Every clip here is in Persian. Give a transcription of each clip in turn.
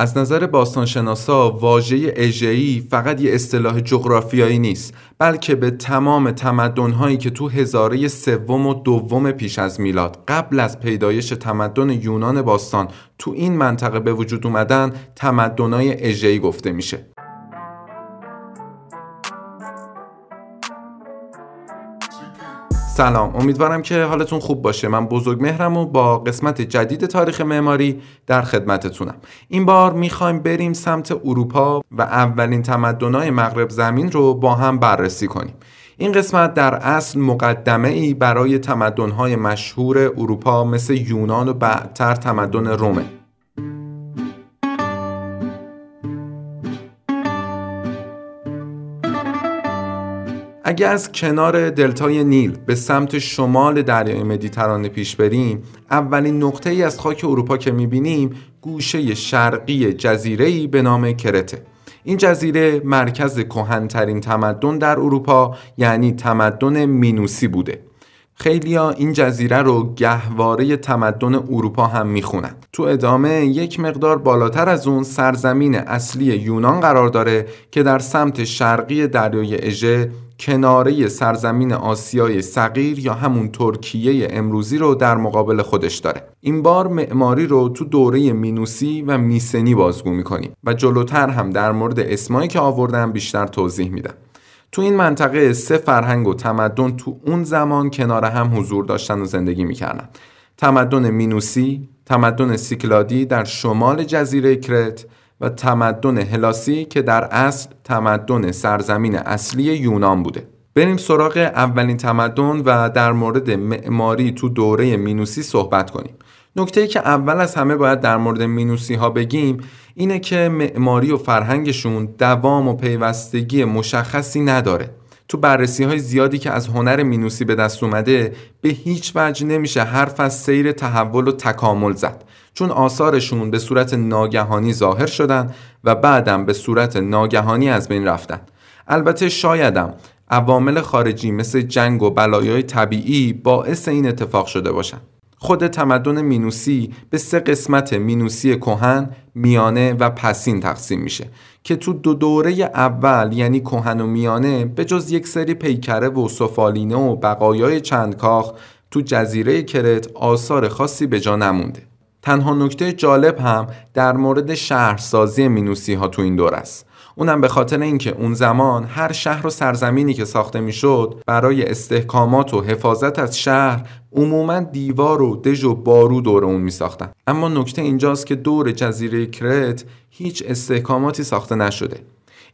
از نظر باستانشناسا واژه اژه‌ای فقط یه اصطلاح جغرافیایی نیست بلکه به تمام تمدن‌هایی که تو هزاره سوم و دوم پیش از میلاد قبل از پیدایش تمدن یونان باستان تو این منطقه به وجود اومدن تمدن‌های اژه‌ای گفته میشه. سلام. امیدوارم که حالتون خوب باشه. من بزرگ مهرم و با قسمت جدید تاریخ معماری در خدمتتونم. این بار می‌خوایم بریم سمت اروپا و اولین تمدنهای مغرب زمین رو با هم بررسی کنیم. این قسمت در اصل مقدمه ای برای تمدنهای مشهور اروپا مثل یونان و بعدتر تمدن رومه. اگه از کنار دلتای نیل به سمت شمال دریای مدیترانه پیش بریم اولین نقطه ای از خاک اروپا که می‌بینیم گوشه شرقی جزیره به نام کرته. این جزیره مرکز کهنترین تمدن در اروپا یعنی تمدن مینوسی بوده. خیلیا این جزیره رو گهواره تمدن اروپا هم می‌خونن. تو ادامه یک مقدار بالاتر از اون سرزمین اصلی یونان قرار داره که در سمت شرقی دریای اژه کناره سرزمین آسیای صغیر یا همون ترکیه امروزی رو در مقابل خودش داره. این بار معماری رو تو دوره مینوسی و میسنی بازگو می‌کنیم و جلوتر هم در مورد اسمایی که آوردم بیشتر توضیح میدم. تو این منطقه سه فرهنگ و تمدن تو اون زمان کنار هم حضور داشتن و زندگی می‌کردن. تمدن مینوسی، تمدن سیکلادی در شمال جزیره کرت و تمدن هلاسی که در اصل تمدن سرزمین اصلی یونان بوده. بریم سراغ اولین تمدن و در مورد معماری تو دوره مینوسی صحبت کنیم. نکته ای که اول از همه باید در مورد مینوسی ها بگیم اینه که معماری و فرهنگشون دوام و پیوستگی مشخصی نداره. تو بررسی های زیادی که از هنر مینوسی به دست اومده به هیچ وجه نمیشه حرف از سیر تحول و تکامل زد چون آثارشون به صورت ناگهانی ظاهر شدن و بعدم به صورت ناگهانی از بین رفتن البته شایدم عوامل خارجی مثل جنگ و بلایای طبیعی باعث این اتفاق شده باشند. خود تمدن مینوسی به سه قسمت مینوسی کهن، میانه و پسین تقسیم میشه که تو دو دوره اول یعنی کهن و میانه به جز یک سری پیکره و سفالینه و بقایای چند کاخ تو جزیره کرت آثار خاصی به جا نمونده. تنها نکته جالب هم در مورد شهرسازی مینوسی ها تو این دور است. اونم به خاطر اینکه اون زمان هر شهر و سرزمینی که ساخته می‌شد برای استحکامات و حفاظت از شهر عموما دیوار و دژ و بارو دور اون می ساختن. اما نکته اینجاست که دور جزیره کرت هیچ استحکاماتی ساخته نشده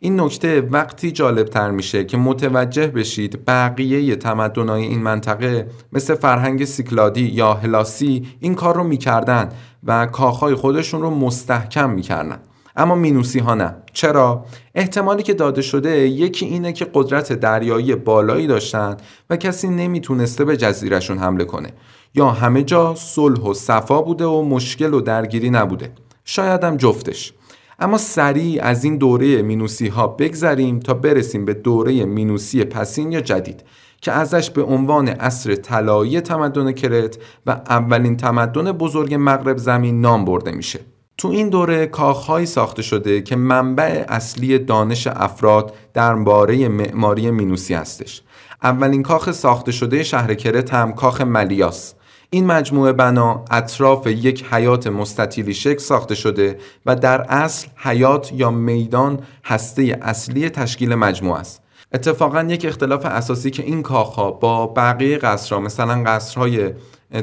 این نکته وقتی جالب تر میشه که متوجه بشید بقیه تمدنهای این منطقه مثل فرهنگ سیکلادی یا هلاسی این کار رو می‌کردن و کاخهای خودشون رو مستحکم می‌کردن اما مینوسی ها نه. چرا؟ احتمالی که داده شده یکی اینه که قدرت دریایی بالایی داشتن و کسی نمی‌تونسته به جزیرشون حمله کنه. یا همه جا صلح و صفا بوده و مشکل و درگیری نبوده. شایدم جفتش. اما سریع از این دوره مینوسی ها بگذریم تا برسیم به دوره مینوسی پسین یا جدید که ازش به عنوان عصر طلایی تمدن کرت و اولین تمدن بزرگ مغرب زمین نام برده میشه. تو این دوره کاخهایی ساخته شده که منبع اصلی دانش افراد درباره معماری مینوسی هستش. اولین کاخ ساخته شده شهر کرت هم کاخ ملیاس. این مجموعه بنا اطراف یک حیات مستطیلی شکل ساخته شده و در اصل حیات یا میدان هسته اصلی تشکیل مجموعه است. اتفاقا یک اختلاف اساسی که این کاخها با بقیه قصرها مثلا قصرهای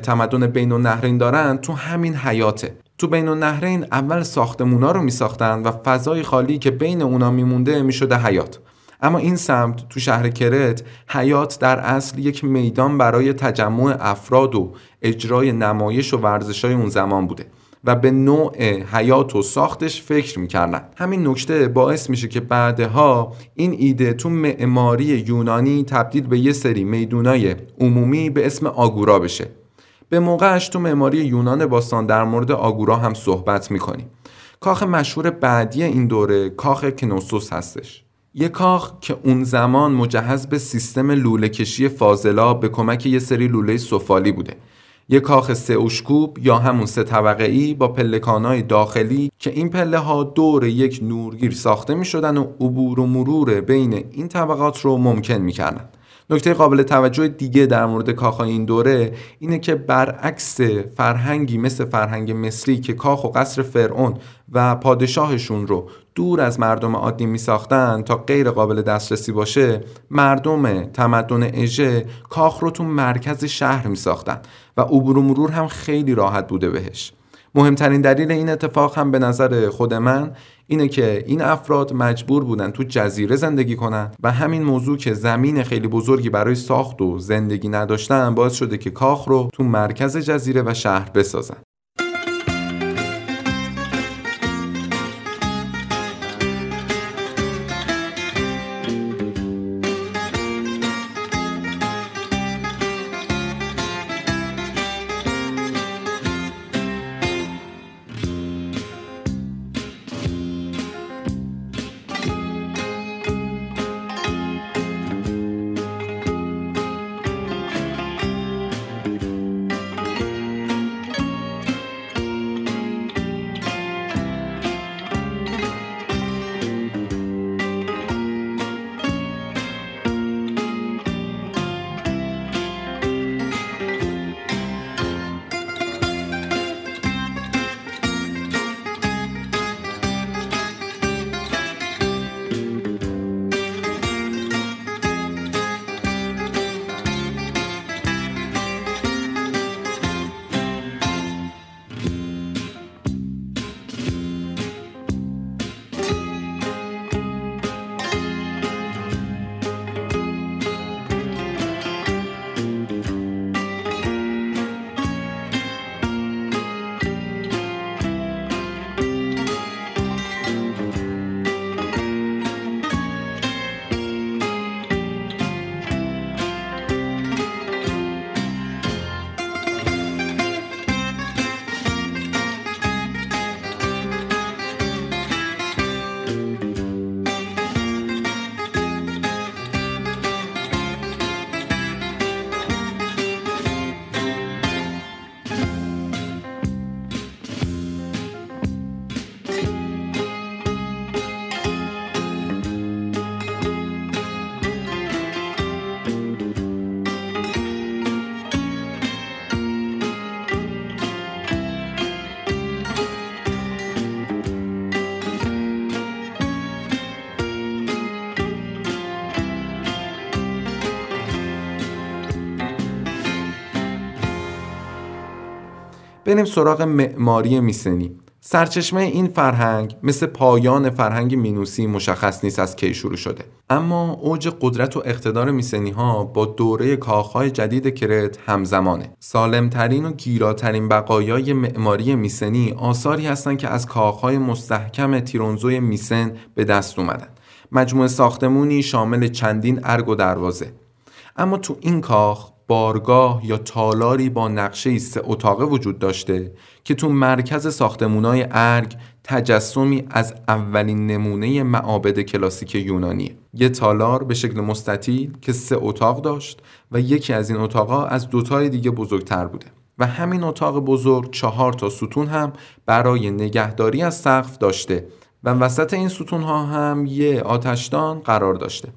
تمدن بین النهرین دارن تو همین حیاته. تو بین النهرین اول ساختمونا رو می ساختن و فضای خالی که بین اونا میمونده می‌شده حیات اما این سمت تو شهر کرت حیات در اصل یک میدان برای تجمع افراد و اجرای نمایش و ورزش های اون زمان بوده و به نوع حیات و ساختش فکر می‌کردن. همین نکته باعث میشه که بعدها این ایده تو معماری یونانی تبدیل به یه سری میدونای عمومی به اسم آگورا بشه. به موقعش تو معماری یونان باستان در مورد آگورا هم صحبت می‌کنیم. کاخ مشهور بعدی این دوره کاخ کنوسوس هستش. یک کاخ که اون زمان مجهز به سیستم لوله کشی فاضلا به کمک یه سری لوله سفالی بوده. یک کاخ سه اشکوب یا همون سه طبقه ای با پلکانای داخلی که این پله ها دور یک نورگیر ساخته می شدن و عبور و مرور بین این طبقات رو ممکن می کردن. نکته قابل توجه دیگه در مورد کاخهای این دوره اینه که برعکس فرهنگی مثل فرهنگ مصری که کاخ و قصر فرعون و پادشاهشون رو دور از مردم عادی می ساختن تا غیر قابل دسترسی باشه مردم تمدن اژه کاخ رو تو مرکز شهر می ساختن و عبور و مرور هم خیلی راحت بوده بهش. مهمترین دلیل این اتفاق هم به نظر خود من اینه که این افراد مجبور بودن تو جزیره زندگی کنن و همین موضوع که زمین خیلی بزرگی برای ساخت و زندگی نداشتن باعث شده که کاخ رو تو مرکز جزیره و شهر بسازن. بریم سراغ معماری میسنی. سرچشمه این فرهنگ مثل پایان فرهنگ مینوسی مشخص نیست از کی شروع شده. اما اوج قدرت و اقتدار میسنی ها با دوره کاخهای جدید کرت همزمانه. سالمترین و گیراترین بقایای معماری میسنی آثاری هستند که از کاخهای مستحکم تیرونزوی میسن به دست اومدن. مجموعه ساختمونی شامل چندین ارگ و دروازه. اما تو این کاخ بارگاه یا تالاری با نقشه سه اتاقه وجود داشته که تو مرکز ساختمونای ارگ تجسمی از اولین نمونه معابد کلاسیک یونانیه. یه تالار به شکل مستطیل که سه اتاق داشت و یکی از این اتاقا از دوتای دیگه بزرگتر بوده و همین اتاق بزرگ چهار تا ستون هم برای نگهداری از سقف داشته و وسط این ستون ها هم یه آتشدان قرار داشته.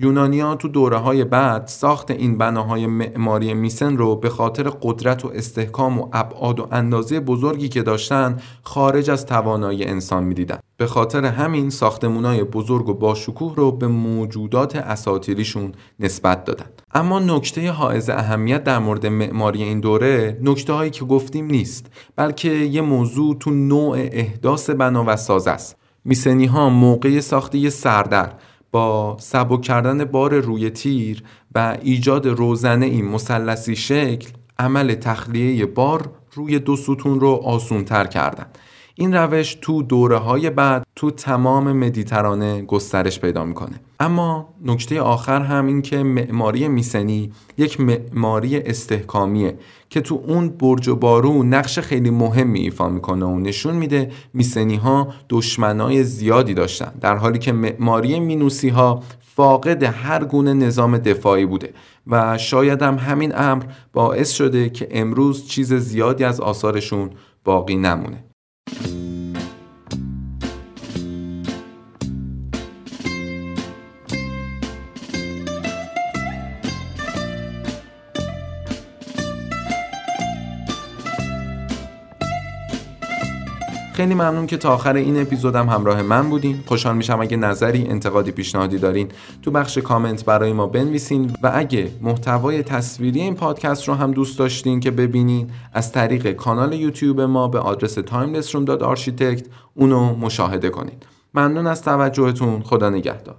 یونانیا تو دوره های بعد ساخت این بناهای معماری میسن رو به خاطر قدرت و استحکام و ابعاد و اندازه بزرگی که داشتن خارج از توانایی انسان می‌دیدن. به خاطر همین ساختمونای بزرگ و باشکوه رو به موجودات اساطیریشون نسبت دادن. اما نکته حائز اهمیت در مورد معماری این دوره نکته هایی که گفتیم نیست بلکه یه موضوع تو نوع احداث بنا و ساز است. میسنی ها موقع ساختی سردر با سبک کردن بار روی تیر و ایجاد روزنه این مسلسی شکل عمل تخلیه بار روی دو ستون رو آسون تر کردن. این روش تو دوره های بعد تو تمام مدیترانه گسترش پیدا می‌کنه. اما نکته آخر هم این که معماری میسنی یک معماری استحکامیه که تو اون برج و بارو نقش خیلی مهمی ایفا می‌کنه و نشون میده میسنی ها دشمنای زیادی داشتن در حالی که معماری مینوسی ها فاقد هر گونه نظام دفاعی بوده و شاید هم همین امر باعث شده که امروز چیز زیادی از آثارشون باقی نمونه. خیلی ممنون که تا آخر این اپیزودم همراه من بودین. خوشحال میشم اگه نظری انتقادی پیشنهادی دارین تو بخش کامنت برای ما بنویسین. و اگه محتوای تصویری این پادکست رو هم دوست داشتین که ببینین از طریق کانال یوتیوب ما به آدرس timelessroom.architect اونو مشاهده کنید ممنون از توجهتون. خدا نگهدار.